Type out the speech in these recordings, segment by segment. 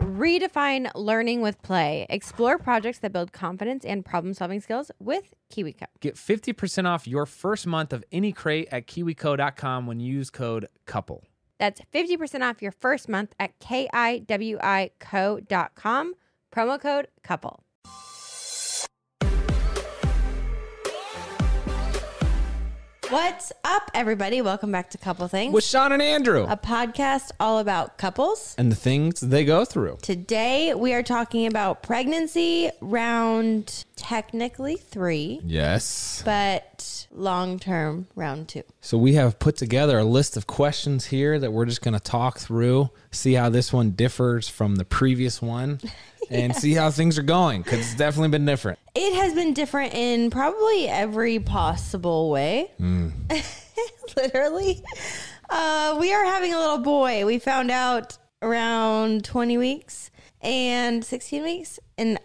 Redefine learning with play. Explore projects that build confidence and problem solving skills with KiwiCo. Get 50% off your first month of any crate at kiwico.com when you use code COUPLE. That's 50% off your first month at kiwico.com. Promo code couple. What's up, everybody? Welcome back to Couple Things, With Shawn and Andrew a podcast all about couples. and the things they go through. Today, we are talking about pregnancy round technically three, Yes. but long term round two. So we have put together a list of questions here that we're just going to talk through, see how this one differs from the previous one, and see how things are going because it's definitely been different. It has been different in probably every possible way. Literally. Uh, we are having a little boy. We found out around 20 weeks and 16 weeks. And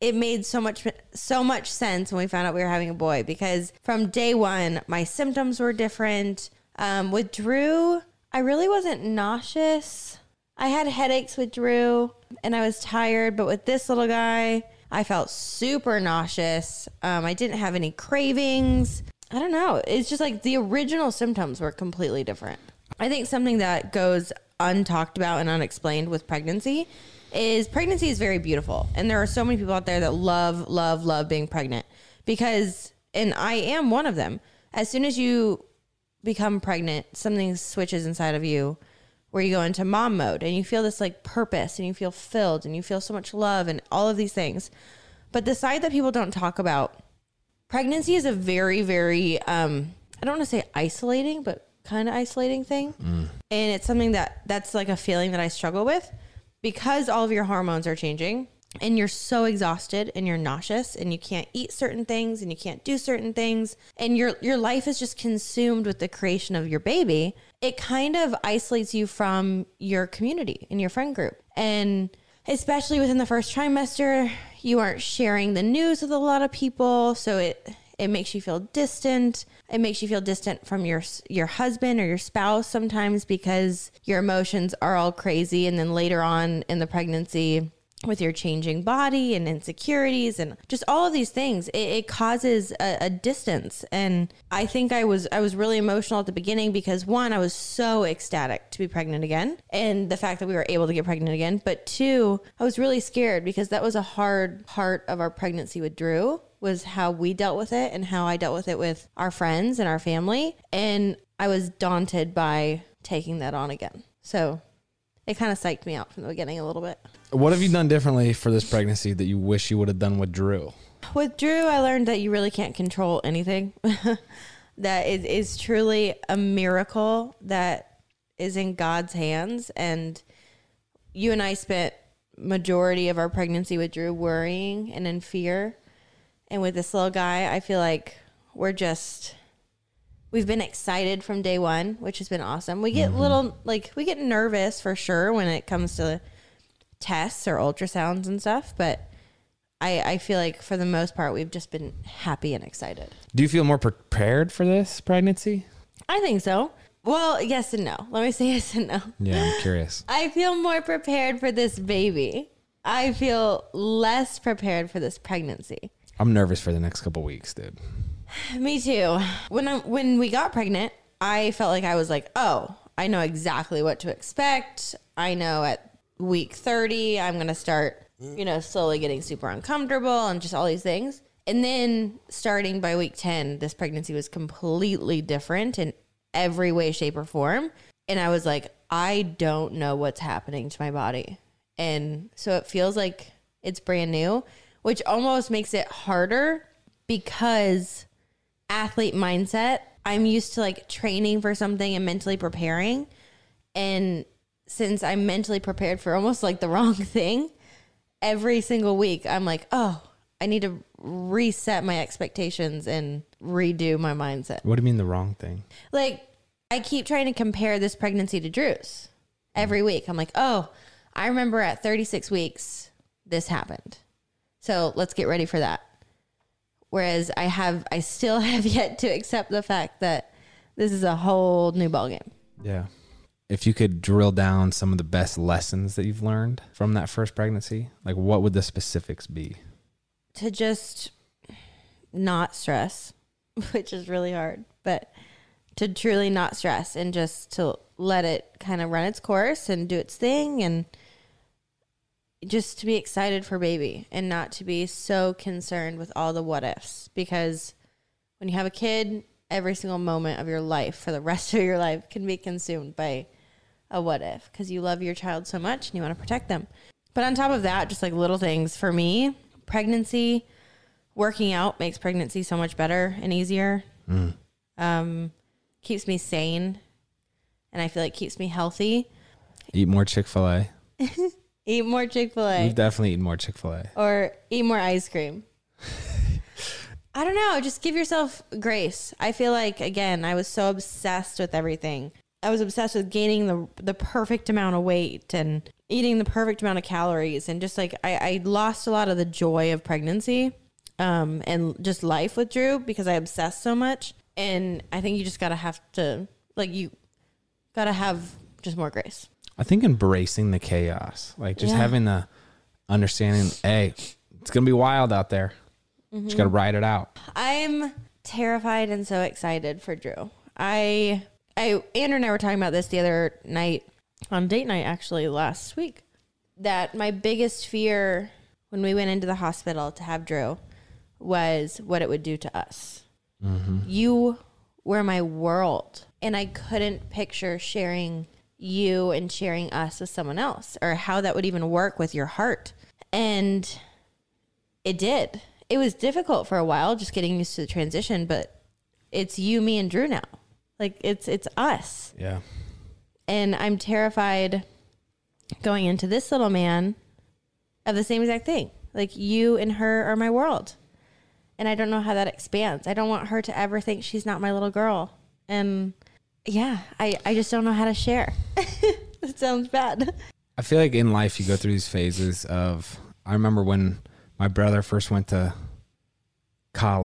it made so much so much sense when we found out we were having a boy because from day one my symptoms were different. Um, with Drew, I really wasn't nauseous. I had headaches with Drew and I was tired, but with this little guy, I felt super nauseous. Um, I didn't have any cravings. I don't know. It's just like the original symptoms were completely different. I think something that goes untalked about and unexplained with pregnancy is pregnancy is very beautiful. And there are so many people out there that love, love, love being pregnant because, and I am one of them. As soon as you become pregnant, something switches inside of you where you go into mom mode and you feel this like purpose and you feel filled and you feel so much love and all of these things. But the side that people don't talk about, pregnancy is a very, very, um, I don't want to say isolating, but kind of isolating thing. And it's something that that's like a feeling that I struggle with because all of your hormones are changing and you're so exhausted and you're nauseous and you can't eat certain things and you can't do certain things. And your your life is just consumed with the creation of your baby. It kind of isolates you from your community and your friend group. And especially within the first trimester you aren't sharing the news with a lot of people. So it it makes you feel distant. It makes you feel distant from your your husband or your spouse sometimes because your emotions are all crazy. And then later on in the pregnancy with your changing body and insecurities and just all of these things it, it causes a, a distance. And i think i was i was really emotional at the beginning because one i was so ecstatic to be pregnant again and the fact that we were able to get pregnant again. But two i was really scared because that was a hard part of our pregnancy with drew was how we dealt with it and how i dealt with it with our friends and our family. And i was daunted by taking that on again. So it kind of psyched me out from the beginning a little bit What have you done differently for this pregnancy that you wish you would have done with Drew? With Drew, I learned that you really can't control anything. that is, is truly a miracle that is in God's hands. And you and I spent majority of our pregnancy with Drew worrying and in fear. And with this little guy, I feel like we're just we've been excited from day one, which has been awesome. We get mm-hmm. little like we get nervous for sure when it comes to tests or ultrasounds and stuff, but I, I feel like for the most part we've just been happy and excited. Do you feel more prepared for this pregnancy? I think so. Well, yes and no. Let me say yes and no. Yeah, I'm curious. I feel more prepared for this baby. I feel less prepared for this pregnancy. I'm nervous for the next couple weeks, dude. Me too. When I when we got pregnant, I felt like I was like, "Oh, I know exactly what to expect. I know at week 30 I'm going to start, you know, slowly getting super uncomfortable and just all these things." And then starting by week 10, this pregnancy was completely different in every way shape or form, and I was like, "I don't know what's happening to my body." And so it feels like it's brand new, which almost makes it harder because athlete mindset. I'm used to like training for something and mentally preparing. And since I'm mentally prepared for almost like the wrong thing, every single week I'm like, oh, I need to reset my expectations and redo my mindset. What do you mean the wrong thing? Like, I keep trying to compare this pregnancy to Drew's every week. I'm like, oh, I remember at 36 weeks, this happened. So let's get ready for that. Whereas I have, I still have yet to accept the fact that this is a whole new ballgame. Yeah. If you could drill down some of the best lessons that you've learned from that first pregnancy, like what would the specifics be? To just not stress, which is really hard, but to truly not stress and just to let it kind of run its course and do its thing and just to be excited for baby and not to be so concerned with all the what ifs because when you have a kid every single moment of your life for the rest of your life can be consumed by a what if because you love your child so much and you want to protect them but on top of that just like little things for me pregnancy working out makes pregnancy so much better and easier um, keeps me sane and i feel like keeps me healthy Eat more Chick fil A. eat more chick-fil-a We've definitely eaten more Chick fil A. or eat more ice cream. I don't know. Just give yourself grace. I feel like again, I was so obsessed with everything. I was obsessed with gaining the the perfect amount of weight and eating the perfect amount of calories and just like I, I lost a lot of the joy of pregnancy um and just life with Drew because I obsessed so much. And I think you just gotta have to like you gotta have just more grace. I think embracing the chaos, like just Yeah. having the understanding, hey, it's gonna be wild out there. Just gotta ride it out. I'm terrified and so excited for Drew. I, I, Andrew and I were talking about this the other night on date night, actually last week. That my biggest fear when we went into the hospital to have Drew was what it would do to us. Mm-hmm. You were my world, and I couldn't picture sharing you and sharing us with someone else, or how that would even work with your heart. And it did. It was difficult for a while just getting used to the transition, but it's you, me, and Drew now. Like it's it's us. Yeah. And I'm terrified going into this little man of the same exact thing. Like you and her are my world. And I don't know how that expands. I don't want her to ever think she's not my little girl. And yeah, I, I just don't know how to share. that sounds bad. I feel like in life you go through these phases of. I remember when my brother first went to college.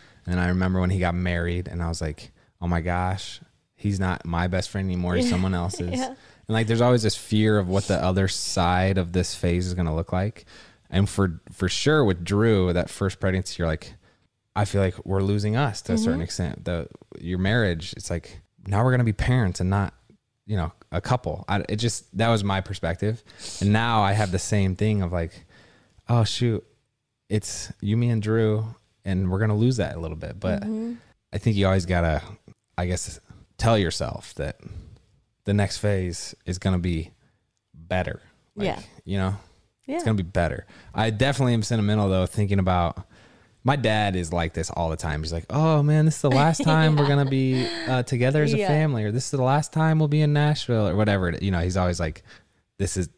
And I remember when he got married, and I was like, oh my gosh, he's not my best friend anymore. He's someone else's. Yeah. And like, there's always this fear of what the other side of this phase is going to look like. And for for sure with Drew, that first pregnancy, you're like, I feel like we're losing us to a certain mm-hmm. extent. The your marriage, it's like now we're gonna be parents and not, you know, a couple. I, it just that was my perspective, and now I have the same thing of like, oh shoot, it's you, me, and Drew, and we're gonna lose that a little bit. But I think you always gotta, I guess, tell yourself that the next phase is gonna be better. Like, Yeah. you know, Yeah. it's gonna be better. I definitely am sentimental though, thinking about my dad is like this all the time. He's like, "Oh man, this is the last time we're gonna be uh, together as a Yeah. family, or this is the last time we'll be in Nashville, or whatever." You know, he's always like, "This is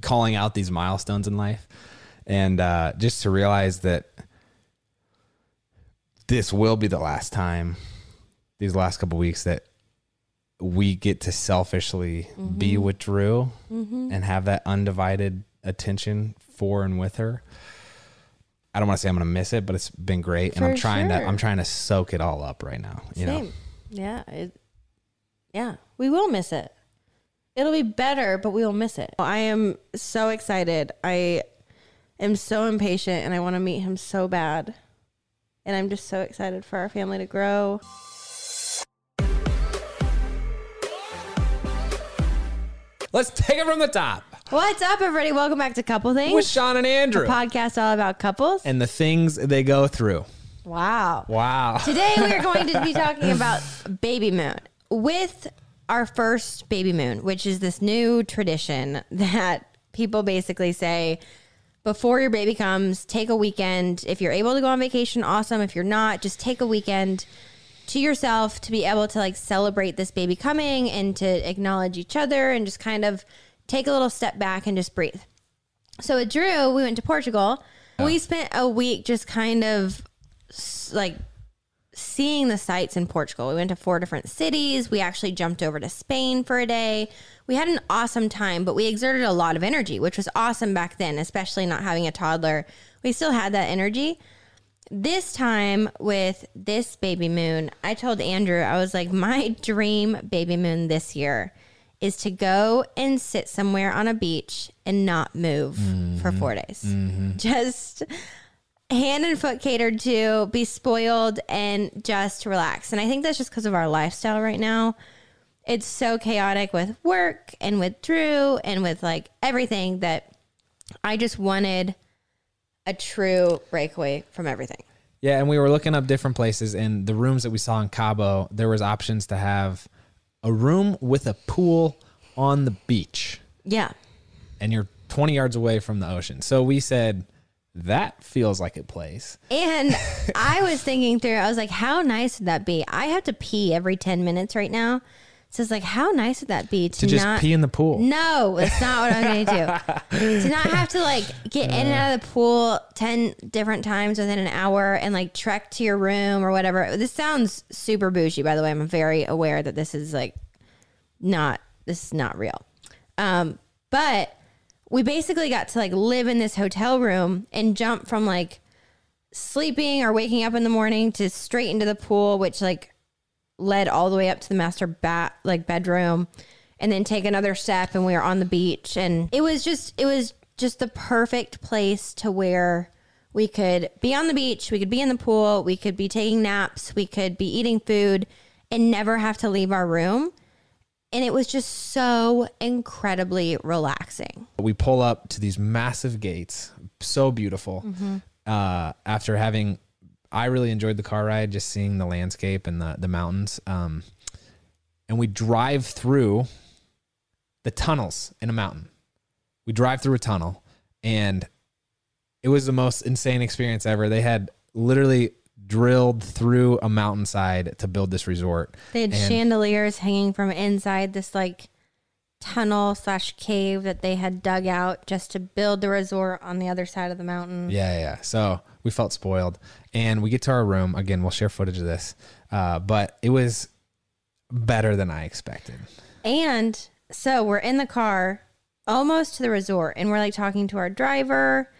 calling out these milestones in life," and uh, just to realize that this will be the last time, these last couple weeks that we get to selfishly mm-hmm. be with Drew mm-hmm. and have that undivided attention for and with her. I don't want to say I'm going to miss it, but it's been great, and I'm For trying to. I'm trying to soak it all up right now. You know, Yeah. It, yeah. We will miss it. It'll be better, but we will miss it. I am so excited. I am so impatient and I want to meet him so bad. And I'm just so excited for our family to grow. let's take it from the top What's up, everybody? Welcome back to Couple Things, with Shawn and a Andrew podcast all about couples. and the things they go through. Wow. Wow. Today we are going to be talking about baby moon with our first baby moon, which is this new tradition that people basically say before your baby comes, take a weekend. If you're able to go on vacation, awesome. If you're not, just take a weekend to yourself to be able to like celebrate this baby coming and to acknowledge each other and just kind of take a little step back and just breathe. So with Drew, we went to Portugal. We spent a week just kind of like seeing the sights in Portugal. We went to four different cities. We actually jumped over to Spain for a day. We had an awesome time, but we exerted a lot of energy, which was awesome back then, especially not having a toddler. We still had that energy. This time with this baby moon, I told Andrew, I was like, my dream baby moon this year is to go and sit somewhere on a beach and not move for mm-hmm. four days. Mm-hmm. Just hand and foot catered to, be spoiled, and just relax. And I think that's just because of our lifestyle right now. It's so chaotic with work and with Drew and with like everything that I just wanted a true breakaway from everything. Yeah, and we were looking up different places, and the rooms that we saw in Cabo, there was options to have a room with a pool on the beach, Yeah. and you're 20 yards away from the ocean. So we said that feels like a place. And I was thinking through, I was like, how nice would that be? I have to pee every 10 minutes right now. So it's like, how nice would that be to, To just not pee in the pool. No, it's not what I'm going to do. to not have to like get in and out of the pool 10 different times within an hour and like trek to your room or whatever. This sounds super bougie, by the way. I'm very aware that this is like not, this is not real. Um, but we basically got to like live in this hotel room and jump from like sleeping or waking up in the morning to straight into the pool, which like led all the way up to the master bat like bedroom and then take another step and we were on the beach and it was just it was just the perfect place to where we could be on the beach, we could be in the pool, we could be taking naps, we could be eating food and never have to leave our room. And it was just so incredibly relaxing. we pull up to these massive gates, so beautiful. Uh, after having, I really enjoyed the car ride, just seeing the landscape and the the mountains. Um, and we drive through the tunnels in a mountain. We drive through a tunnel, and it was the most insane experience ever. They had literally drilled through a mountainside to build this resort. They had And- chandeliers hanging from inside this like tunnel slash cave that they had dug out just to build the resort on the other side of the mountain. Yeah, yeah. So we felt spoiled, and we get to our room again. We'll share footage of this, uh, but it was better than I expected. And so we're in the car almost to the resort and we're like talking to our driver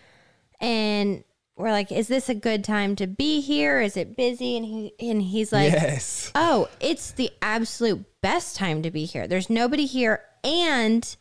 and we're like, is this a good time to be here? Is it busy? And he and he's like, yes. Oh, it's the absolute best time to be here. There's nobody here and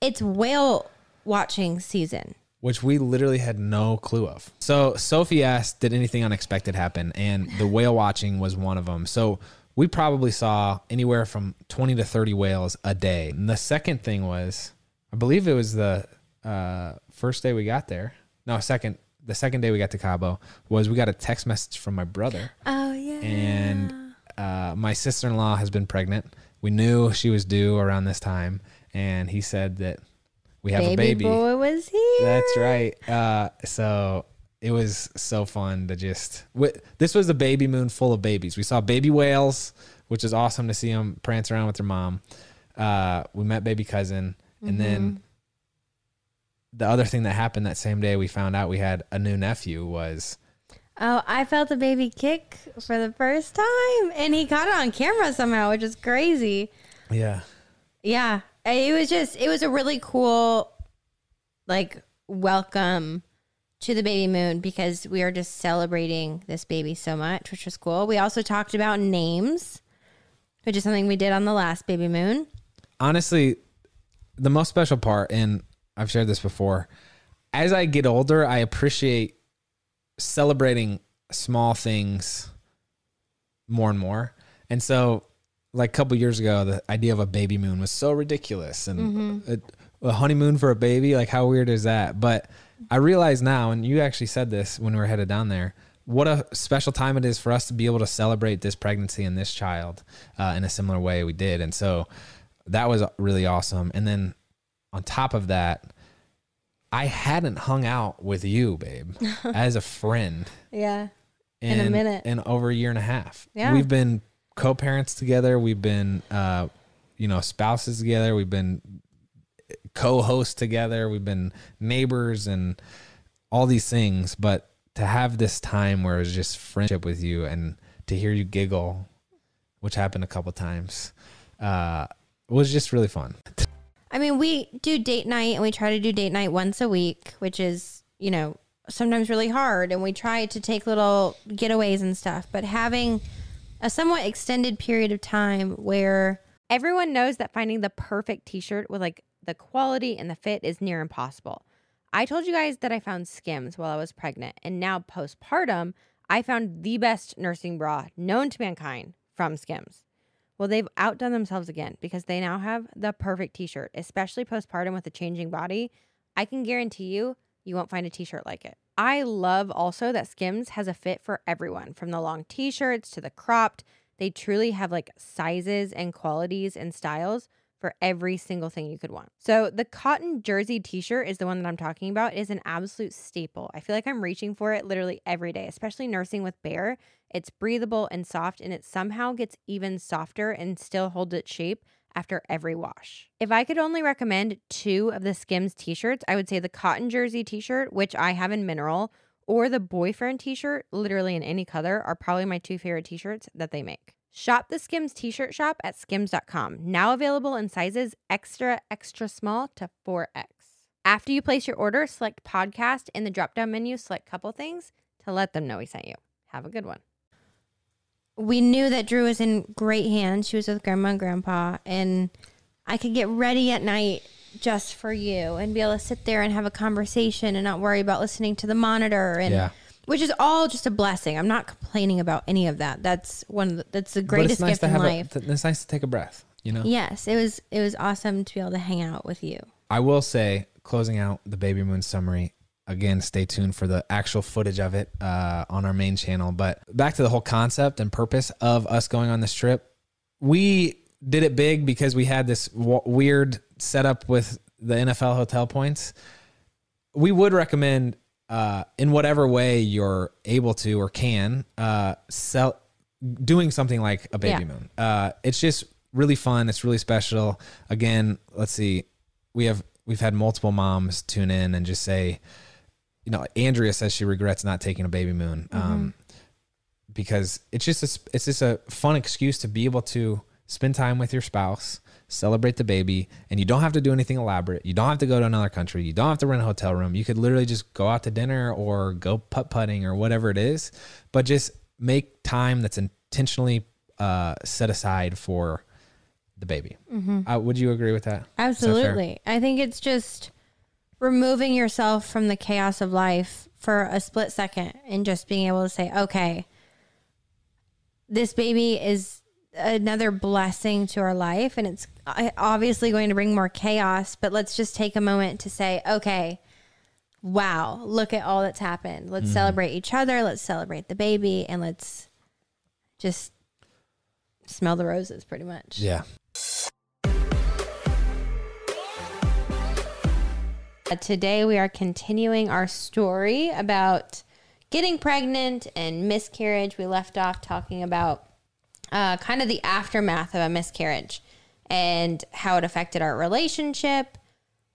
it's whale watching season. which we literally had no clue of. So Sophie asked, "Did anything unexpected happen?" And the whale watching was one of them. So we probably saw anywhere from twenty to thirty whales a day. And the second thing was, I believe it was the uh, first day we got there. No, second. The second day we got to Cabo was we got a text message from my brother Oh yeah. and uh, my sister-in-law has been pregnant. We knew she was due around this time, and he said that we have baby, a baby. boy was here. That's right. Uh, so it was so fun to just. This was a baby moon full of babies. We saw baby whales, which is awesome to see them prance around with their mom. Uh, we met baby cousin, and then the other thing that happened that same day, we found out we had a new nephew. Was Oh, I felt a baby kick for the first time, and he caught it on camera somehow, which is crazy. yeah, Yeah, it was just it was a really cool, like welcome to the baby moon because we are just celebrating this baby so much, which was cool. We also talked about names, which is something we did on the last baby moon. honestly, the most special part, and I've shared this before, as I get older, I appreciate celebrating small things more and more. And so, like a couple years ago, the idea of a baby moon was so ridiculous, and a, a honeymoon for a baby, like how weird is that? But I realize now, and you actually said this when we were headed down there. What a special time it is for us to be able to celebrate this pregnancy and this child uh, in a similar way we did. And so that was really awesome. And then on top of that, I hadn't hung out with you, babe, as a friend Yeah, In a minute. in over a year and a half. Yeah. We've been co-parents together. We've been, uh, you know, spouses together. We've been co-hosts together. We've been neighbors and all these things. But to have this time where it was just friendship with you and to hear you giggle, which happened a couple times, uh, was just really fun. I mean, we do date night and we try to do date night once a week, which is, you know, sometimes really hard. And we try to take little getaways and stuff. But having a somewhat extended period of time where Everyone knows that finding the perfect t-shirt with like the quality and the fit is near impossible. I told you guys that I found Skims while I was pregnant, and now postpartum, I found the best nursing bra known to mankind from Skims. Well, they've outdone themselves again because they now have the perfect t-shirt, especially postpartum with a changing body. I can guarantee you, you won't find a t-shirt like it. I love also that Skims has a fit for everyone, from the long t-shirts to the cropped. They truly have like sizes and qualities and styles for every single thing you could want. So the cotton jersey t-shirt is the one that I'm talking about. It is an absolute staple. I feel like I'm reaching for it literally every day, especially nursing with Bear. It's breathable and soft and it somehow gets even softer and still holds its shape after every wash. If I could only recommend two of the Skims t-shirts, I would say the cotton jersey t-shirt, which I have in mineral, or the boyfriend t-shirt, literally in any color, are probably my two favorite t-shirts that they make. Shop the Skims t-shirt shop at skims.com. Now available in sizes extra extra small to 4X. After you place your order, select podcast in the drop-down menu, select couple things to let them know we sent you. Have a good one. We knew that Drew was in great hands. She was with grandma and grandpa, and I could get ready at night just for you and be able to sit there and have a conversation and not worry about listening to the monitor and Yeah. which is all just a blessing. I'm not complaining about any of that. That's one of the, that's the greatest nice gift to in have life. A, it's nice to take a breath, you know? yes, it was it was awesome to be able to hang out with you. I will say, closing out the Baby Moon summary, again, stay tuned for the actual footage of it uh, on our main channel. But back to the whole concept and purpose of us going on this trip. We did it big because we had this w- weird setup with the NFL hotel points. We would recommend, uh, in whatever way you're able to or can, uh, sell doing something like a baby Yeah. moon. Uh, it's just really fun. It's really special. Again, let's see. We have we've had multiple moms tune in and just say, you know, Andrea says she regrets not taking a baby moon um, because it's just a, it's just a fun excuse to be able to spend time with your spouse, celebrate the baby, and you don't have to do anything elaborate. You don't have to go to another country. You don't have to rent a hotel room. You could literally just go out to dinner or go putt putting or whatever it is, but just make time that's intentionally uh, set aside for the baby. Uh, would you agree with that? Absolutely. I think it's just removing yourself from the chaos of life for a split second and just being able to say, okay, this baby is another blessing to our life and it's obviously going to bring more chaos, but let's just take a moment to say, okay, wow, look at all that's happened. Let's mm-hmm. celebrate each other, let's celebrate the baby, and let's just smell the roses pretty much. Yeah. Today, we are continuing our story about getting pregnant and miscarriage. We left off talking about uh, kind of the aftermath of a miscarriage and how it affected our relationship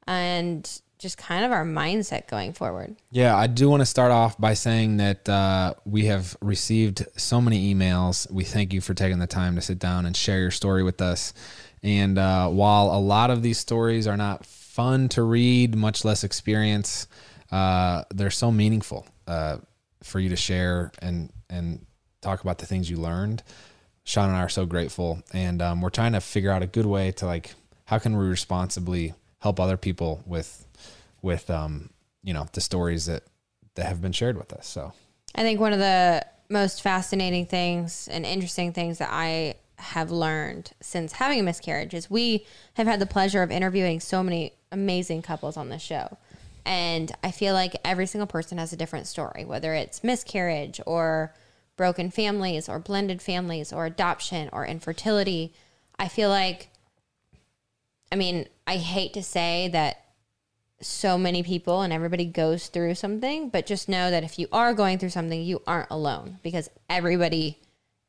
and just kind of our mindset going forward. Yeah, I do want to start off by saying that uh, we have received so many emails. We thank you for taking the time to sit down and share your story with us. And uh, while a lot of these stories are not fun to read, much less experience, uh, they're so meaningful uh, for you to share and and talk about the things you learned. Shawn and I are so grateful, and um, we're trying to figure out a good way to like how can we responsibly help other people with with um, you know the stories that that have been shared with us. So I think one of the most fascinating things and interesting things that I have learned since having a miscarriage is we have had the pleasure of interviewing so many amazing couples on this show. And I feel like every single person has a different story, whether it's miscarriage or broken families or blended families or adoption or infertility. I feel like, I mean, I hate to say that so many people and everybody goes through something, but just know that if you are going through something, you aren't alone because everybody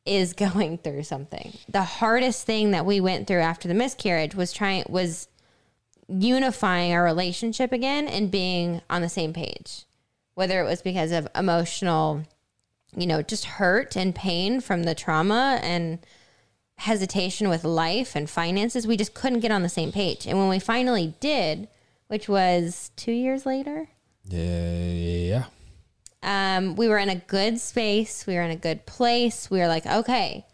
is going through something. The hardest thing that we went through after the miscarriage was trying was unifying our relationship again and being on the same page. Whether it was because of emotional, you know, just hurt and pain from the trauma and hesitation with life and finances, we just couldn't get on the same page. And when we finally did, which was 2 years later, yeah, um, we were in a good space. We were in a good place. We were like, okay,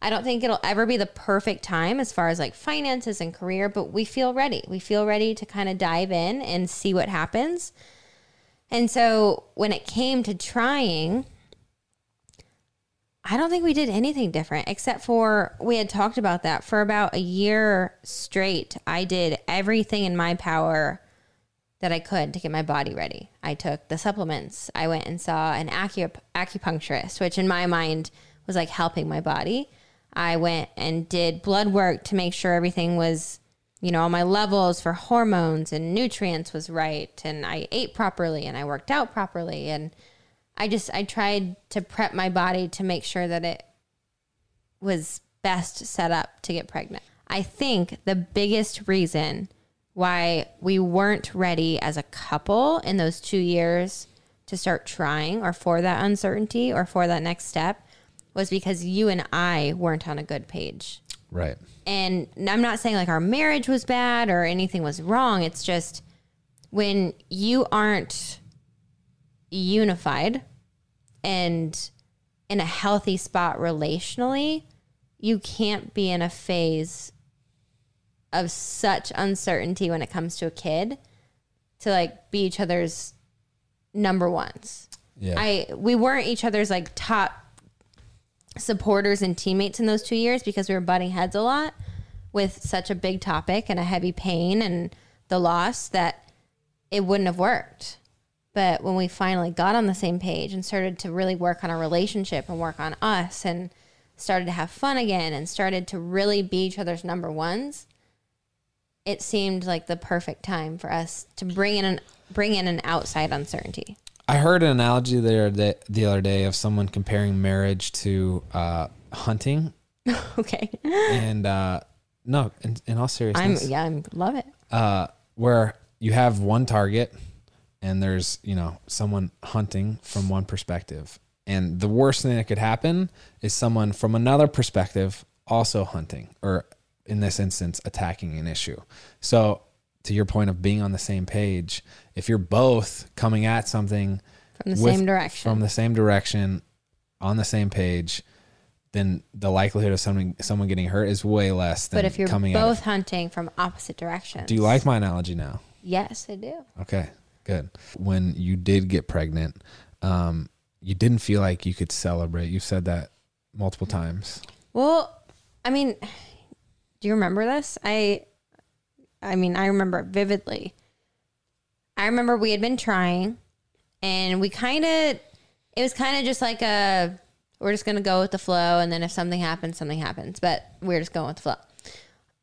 I don't think it'll ever be the perfect time as far as like finances and career, but we feel ready. We feel ready to kind of dive in and see what happens. And so when it came to trying, I don't think we did anything different except for we had talked about that for about a year straight. I did everything in my power that I could to get my body ready. I took the supplements. I went and saw an acu- acupuncturist, which in my mind was like helping my body. I went and did blood work to make sure everything was, you know, all my levels for hormones and nutrients was right. And I ate properly and I worked out properly. And I just, I tried to prep my body to make sure that it was best set up to get pregnant. I think the biggest reason why we weren't ready as a couple in those two years to start trying or for that uncertainty or for that next step was because you and I weren't on a good page. right. And I'm not saying like our marriage was bad or anything was wrong. It's just when you aren't unified and in a healthy spot relationally, you can't be in a phase of such uncertainty when it comes to a kid to like be each other's number ones. Yeah. I we weren't each other's like top supporters and teammates in those two years because we were butting heads a lot with such a big topic and a heavy pain and the loss that it wouldn't have worked. But when we finally got on the same page and started to really work on our relationship and work on us and started to have fun again and started to really be each other's number ones, it seemed like the perfect time for us to bring in an bring in an outside uncertainty. I heard an analogy the other day, the other day of someone comparing marriage to uh, hunting, okay. and uh, no, in, in all I'm seriousness, yeah, I love it. uh, where you have one target, and there's you know someone hunting from one perspective, and the worst thing that could happen is someone from another perspective also hunting or in this instance attacking an issue. So to your point of being on the same page, if you're both coming at something From the with- same direction. from the same direction on the same page, then the likelihood of someone someone getting hurt is way less than but if you're coming both hunting from opposite directions. Do you like my analogy now? Yes, I do. Okay, good. When you did get pregnant, um, you didn't feel like you could celebrate. You've said that multiple times. Well, I mean, do you remember this? I I mean, I remember it vividly. I remember we had been trying and we kind of it was kind of just like a we're just going to go with the flow and then if something happens, something happens, but we're just going with the flow.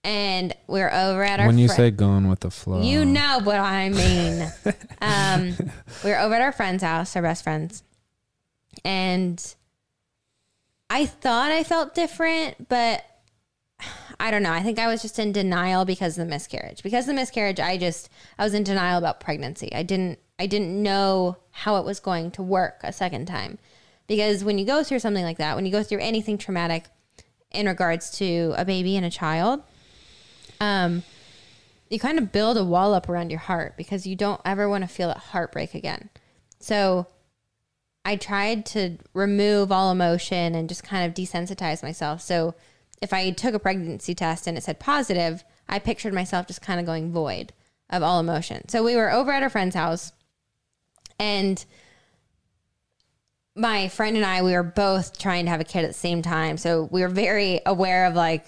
And we're over at our when you fri- say going with the flow, you know what I mean. um, we were over at our friend's house, our best friends, and I thought I felt different, but I don't know. I think I was just in denial because of the miscarriage. Because of the miscarriage, I just I was in denial about pregnancy. I didn't I didn't know how it was going to work a second time. Because when you go through something like that, when you go through anything traumatic in regards to a baby and a child, um, you kind of build a wall up around your heart because you don't ever want to feel that heartbreak again. So I tried to remove all emotion and just kind of desensitize myself. So if I took a pregnancy test and it said positive, I pictured myself just kind of going void of all emotion. So we were over at our friend's house and my friend and I, we were both trying to have a kid at the same time. So we were very aware of like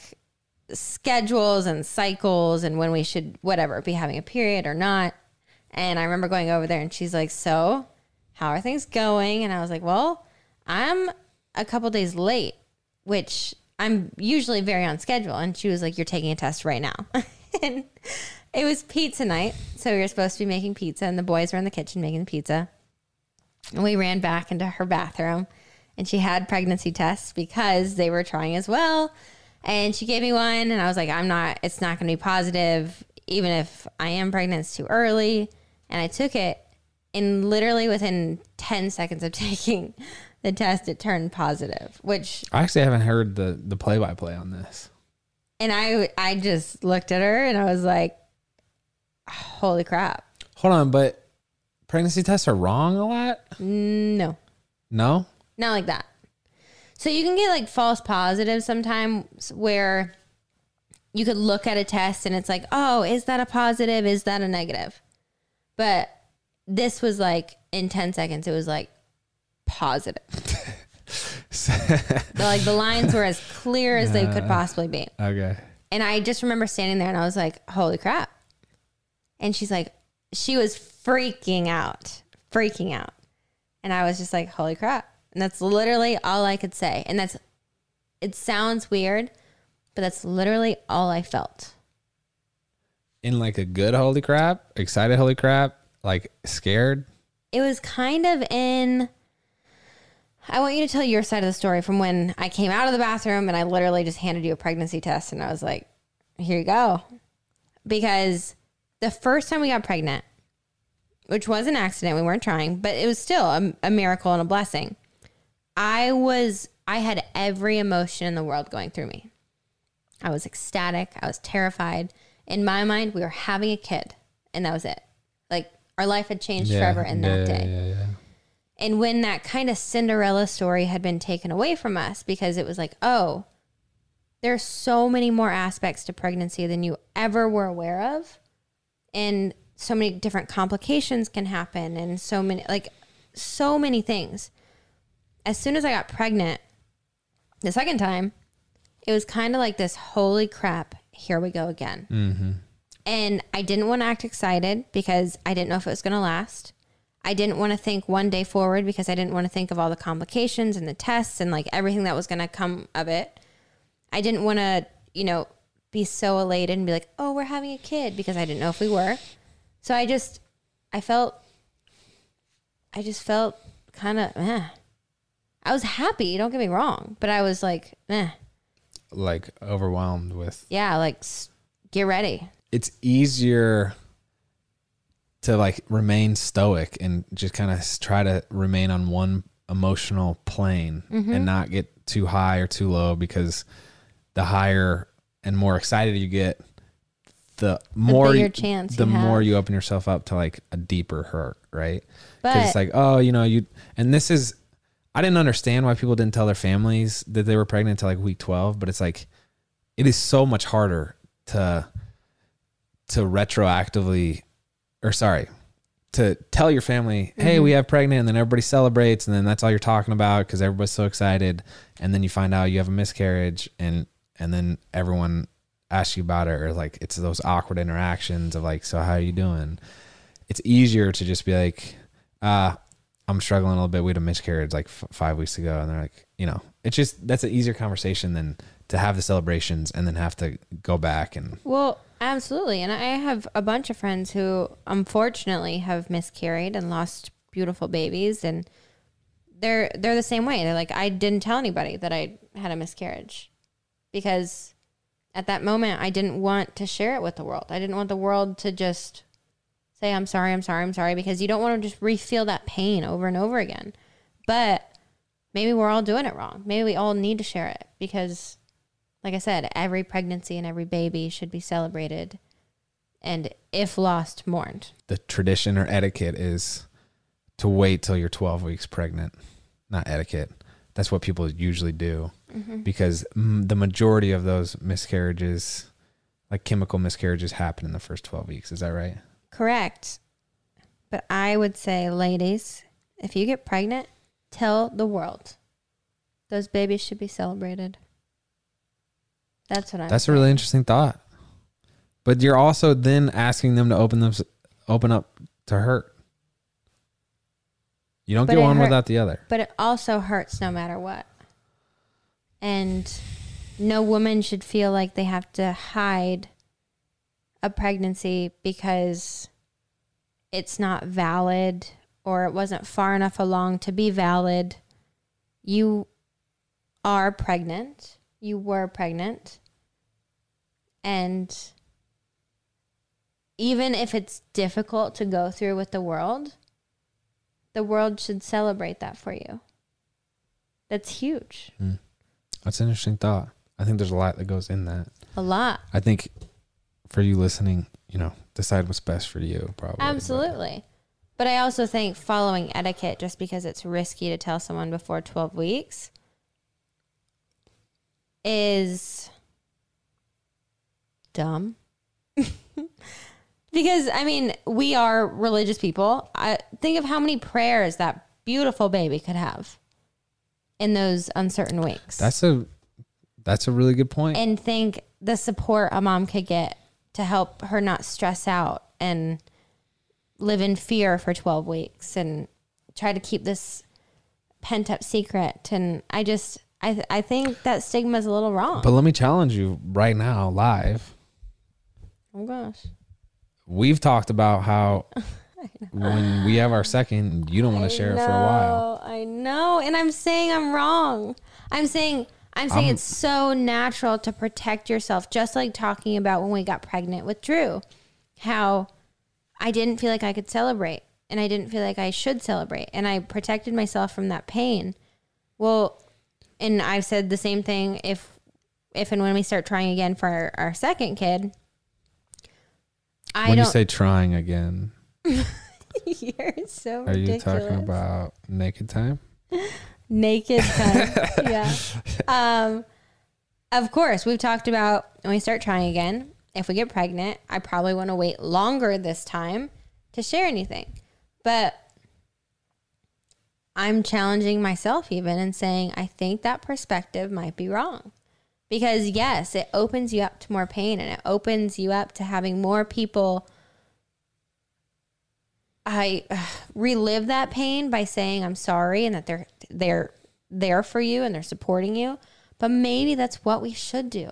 schedules and cycles and when we should, whatever, be having a period or not. And I remember going over there and she's like, So, how are things going? And I was like, Well, I'm a couple days late, which I'm usually very on schedule. And she was like, You're taking a test right now. and it was pizza night. So we were supposed to be making pizza, and the boys were in the kitchen making pizza. And we ran back into her bathroom, and she had pregnancy tests because they were trying as well. And she gave me one, and I was like, I'm not, it's not going to be positive. Even if I am pregnant, it's too early. And I took it, and literally within 10 seconds of taking the test, it turned positive, which I actually haven't heard the the play by play on this. and I I just looked at her and I was like, "Holy crap!" Hold on, but pregnancy tests are wrong a lot. No, No, not like that. So you can get like false positives sometimes where you could look at a test and it's like, "Oh, is that a positive? Is that a negative?" But this was like in ten seconds, it was like positive. Like the lines were as clear as they could possibly be. okay. And I just remember standing there and I was like, holy crap. And she's like, she was freaking out, freaking out. And I was just like, holy crap. And that's literally all I could say. And that's, it sounds weird, but that's literally all I felt. In like a good holy crap, excited holy crap, like scared. It was kind of in, I want you to tell your side of the story from when I came out of the bathroom and I literally just handed you a pregnancy test and I was like, here you go. Because the first time we got pregnant, which was an accident, we weren't trying, but it was still a, a miracle and a blessing. I was, I had every emotion in the world going through me. I was ecstatic. I was terrified. In my mind, we were having a kid, and that was it. Like our life had changed forever in that yeah, day. Yeah, yeah. And when that kind of Cinderella story had been taken away from us because it was like, oh, there's so many more aspects to pregnancy than you ever were aware of. And so many different complications can happen and so many like so many things. As soon as I got pregnant the second time, it was kind of like this holy crap, here we go again. Mm-hmm. And I didn't want to act excited because I didn't know if it was going to last. I didn't want to think one day forward because I didn't want to think of all the complications and the tests and like everything that was going to come of it. I didn't want to, you know, be so elated and be like, oh, we're having a kid because I didn't know if we were. So I just, I felt, I just felt kind of, eh. I was happy, don't get me wrong, but I was like, eh, Like overwhelmed with. yeah, like get ready. It's easier to like remain stoic and just kind of try to remain on one emotional plane Mm-hmm. and not get too high or too low because the higher and more excited you get, the more bigger you, chance the you more you open yourself up to like a deeper hurt, right? Because it's like, oh, you know, you and this is I didn't understand why people didn't tell their families that they were pregnant until like week 12, but it's like it is so much harder to to retroactively or sorry, to tell your family, "Hey, we have pregnant," and then everybody celebrates and then that's all you're talking about cuz everybody's so excited and then you find out you have a miscarriage and and then everyone asks you about it or like it's those awkward interactions of like, "So how are you doing?" It's easier to just be like, uh, I'm struggling a little bit. We had a miscarriage like f- five weeks ago, and they're like, you know, it's just that's an easier conversation than to have the celebrations and then have to go back and Well, absolutely. And I have a bunch of friends who unfortunately have miscarried and lost beautiful babies and they're they're the same way. They're like I didn't tell anybody that I had a miscarriage because at that moment I didn't want to share it with the world. I didn't want the world to just say I'm sorry, I'm sorry, I'm sorry because you don't want to just re-feel that pain over and over again. But maybe we're all doing it wrong. Maybe we all need to share it because like I said, every pregnancy and every baby should be celebrated and if lost, mourned. the tradition or etiquette is to wait till you're 12 weeks pregnant. Not etiquette. That's what people usually do because mm, the majority of those miscarriages, like chemical miscarriages, happen in the first 12 weeks. Is that right? Correct. But I would say, ladies, if you get pregnant, tell the world. Those babies should be celebrated. That's what I'm That's a really interesting thought. But you're also then asking them to open them open up to hurt. You don't But get one hurt- without the other. But it also hurts no matter what. And no woman should feel like they have to hide a pregnancy because it's not valid or it wasn't far enough along to be valid. You are pregnant. You were pregnant. And even if it's difficult to go through with the world, the world should celebrate that for you. That's huge. Hmm. That's an interesting thought. I think there's a lot that goes in that. A lot. I think for you listening, you know, decide what's best for you, probably. Absolutely. But I also think following etiquette just because it's risky to tell someone before 12 weeks is dumb. because I mean, we are religious people. I think of how many prayers that beautiful baby could have in those uncertain weeks. That's a that's a really good point. and think the support a mom could get to help her not stress out and live in fear for 12 weeks and try to keep this pent up secret and i just i th- i think that stigma is a little wrong but let me challenge you right now, live. oh gosh We've talked about how when we have our second, you don't want to share it for a while. I know, and I'm saying I'm wrong. I'm saying I'm saying I'm- it's so natural to protect yourself, just like talking about when we got pregnant with Drew, how I didn't feel like I could celebrate, and I didn't feel like I should celebrate, and I protected myself from that pain. Well, and I've said the same thing if if and when we start trying again for our, our second kid. I when you don't. say trying again, you're so are you ridiculous. talking about naked time? naked time. yeah. Um, of course, we've talked about when we start trying again. If we get pregnant, I probably want to wait longer this time to share anything. But I'm challenging myself even and saying I think that perspective might be wrong. Because yes, it opens you up to more pain and it opens you up to having more people I uh, relive that pain by saying I'm sorry and that they're they're there for you and they're supporting you. But maybe that's what we should do.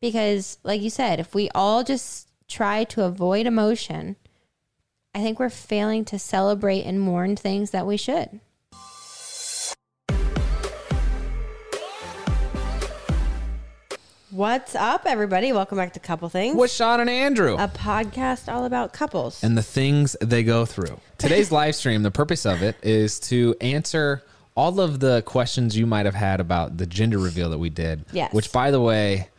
Because like you said, if we all just try to avoid emotion, I think we're failing to celebrate and mourn things that we should. What's up, everybody? Welcome back to Couple Things, With Shawn and Andrew. a podcast all about couples. and the things they go through. Today's live stream, the purpose of it is to answer all of the questions you might have had about the gender reveal that we did. Yes. Which, by the way,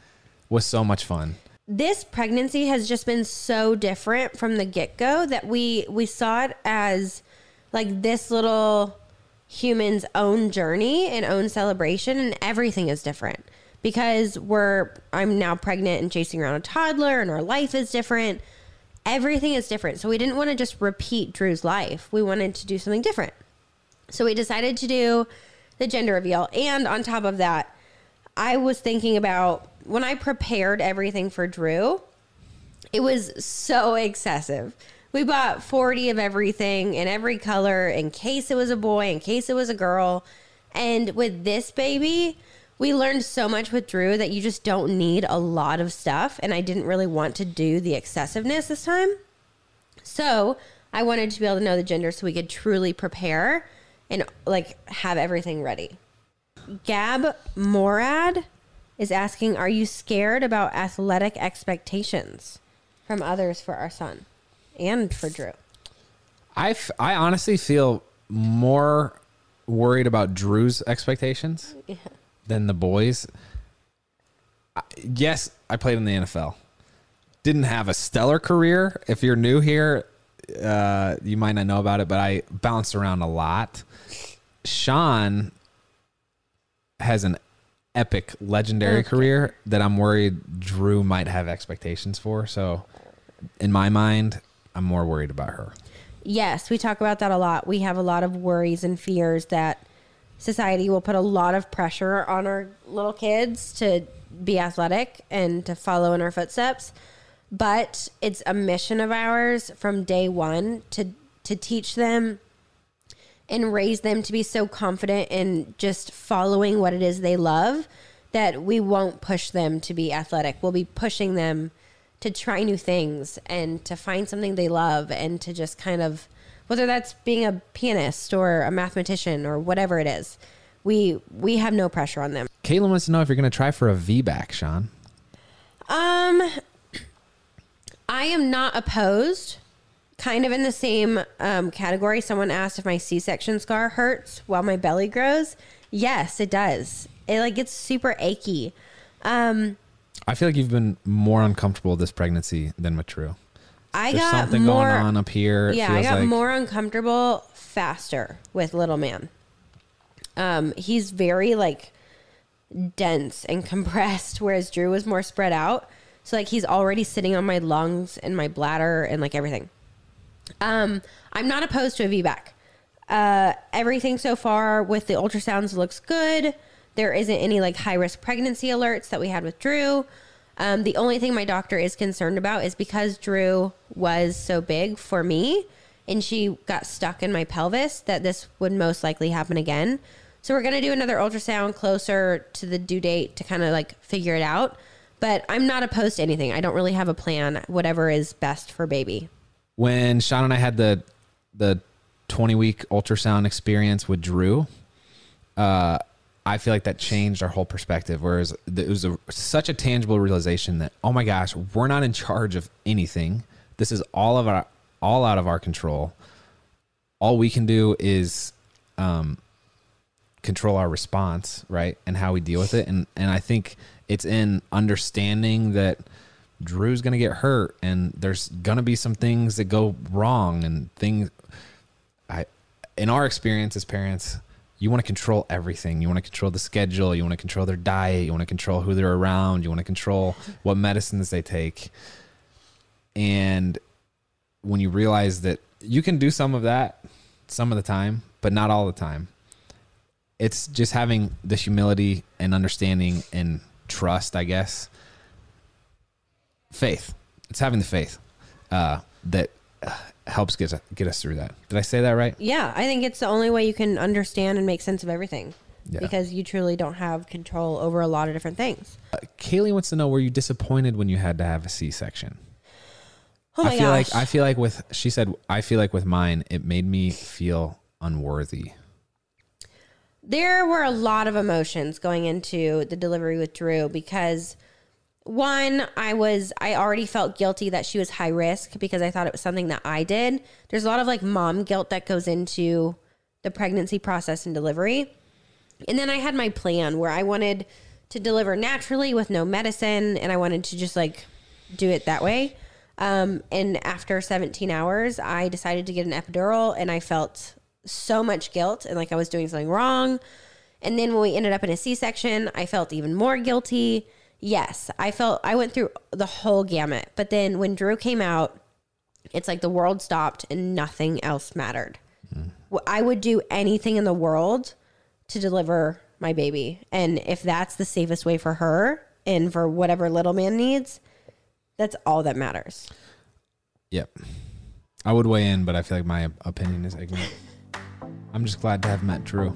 was so much fun. This pregnancy has just been so different from the get-go that we we saw it as like this little human's own journey and own celebration and everything is different. Because we're I'm now pregnant and chasing around a toddler and our life is different. Everything is different. So we didn't want to just repeat Drew's life. We wanted to do something different. So we decided to do the gender reveal. And on top of that I was thinking about when I prepared everything for Drew, it was so excessive. We bought 40 of everything in every color in case it was a boy, in case it was a girl. And with this baby, we learned so much with Drew that you just don't need a lot of stuff. And I didn't really want to do the excessiveness this time. So I wanted to be able to know the gender so we could truly prepare and like have everything ready. Gab Morad is asking, "Are you scared about athletic expectations from others for our son and for Drew?" I, f- I honestly feel more worried about Drew's expectations than the boys. I, yes, I played in the NFL. Didn't have a stellar career. If you're new here, uh, you might not know about it, but I bounced around a lot. Shawn has an epic, legendary career that I'm worried Drew might have expectations for. So, in my mind, I'm more worried about her. Yes, we talk about that a lot. We have a lot of worries and fears that society will put a lot of pressure on our little kids to be athletic and to follow in our footsteps. But it's a mission of ours from day one to to teach them and raise them to be so confident in just following what it is they love that we won't push them to be athletic. We'll be pushing them to try new things and to find something they love and to just kind of whether that's being a pianist or a mathematician or whatever it is. We we have no pressure on them. Caitlin wants to know if you're going to try for a V back, Shawn. Um I am not opposed. Kind of in the same um, category. Someone asked if my C-section scar hurts while my belly grows. Yes, it does. It like gets super achy. Um, I feel like you've been more uncomfortable this pregnancy than with Drew. I There's got something more. going on up here. It yeah, I got like- more uncomfortable faster with little man. Um, he's very like dense and compressed, whereas Drew was more spread out. So like he's already sitting on my lungs and my bladder and like everything. Um, I'm not opposed to a VBAC. Uh, everything so far with the ultrasounds looks good. There isn't any like high risk pregnancy alerts that we had with Drew. Um, the only thing my doctor is concerned about is because Drew was so big for me and she got stuck in my pelvis, that this would most likely happen again. So we're going to do another ultrasound closer to the due date to kind of like figure it out. But I'm not opposed to anything. I don't really have a plan, whatever is best for baby. When Shawn and I had the the 20 week ultrasound experience with Drew, uh, I feel like that changed our whole perspective. Whereas it was a, such a tangible realization that oh my gosh, we're not in charge of anything. This is all of our all out of our control. All we can do is um, control our response, right, and how we deal with it. And and I think it's in understanding that Drew's gonna get hurt, and there's gonna be some things that go wrong, and things. I, in our experience as parents, you want to control everything. You want to control the schedule. You want to control their diet. You want to control who they're around. You want to control what medicines they take. And when you realize that you can do some of that some of the time, but not all the time, it's just having the humility and understanding and trust, I guess. Faith. It's having the faith uh, that uh, helps get get us through that. Did I say that right? Yeah, I think it's the only way you can understand and make sense of everything. Yeah. Because you truly don't have control over a lot of different things. Uh, Kaylee wants to know: Were you disappointed when you had to have a C-section? Oh my I feel gosh. like I feel like with she said I feel like with mine it made me feel unworthy. there were a lot of emotions going into the delivery with Drew because one, I was I already felt guilty that she was high risk because I thought it was something that I did. There's a lot of like mom guilt that goes into the pregnancy process and delivery. And then I had my plan where I wanted to deliver naturally with no medicine and I wanted to just like do it that way. Um, and after 17 hours, I decided to get an epidural and I felt so much guilt and like I was doing something wrong. And then when we ended up in a C section, I felt even more guilty. Yes, I felt I went through the whole gamut. But then when Drew came out, it's like the world stopped and nothing else mattered. Hmm. Well, I would do anything in the world to deliver my baby. And if that's the safest way for her and for whatever little man needs, that's all that matters. Yep. I would weigh in, but I feel like my opinion is ignorant. I'm just glad to have met Drew.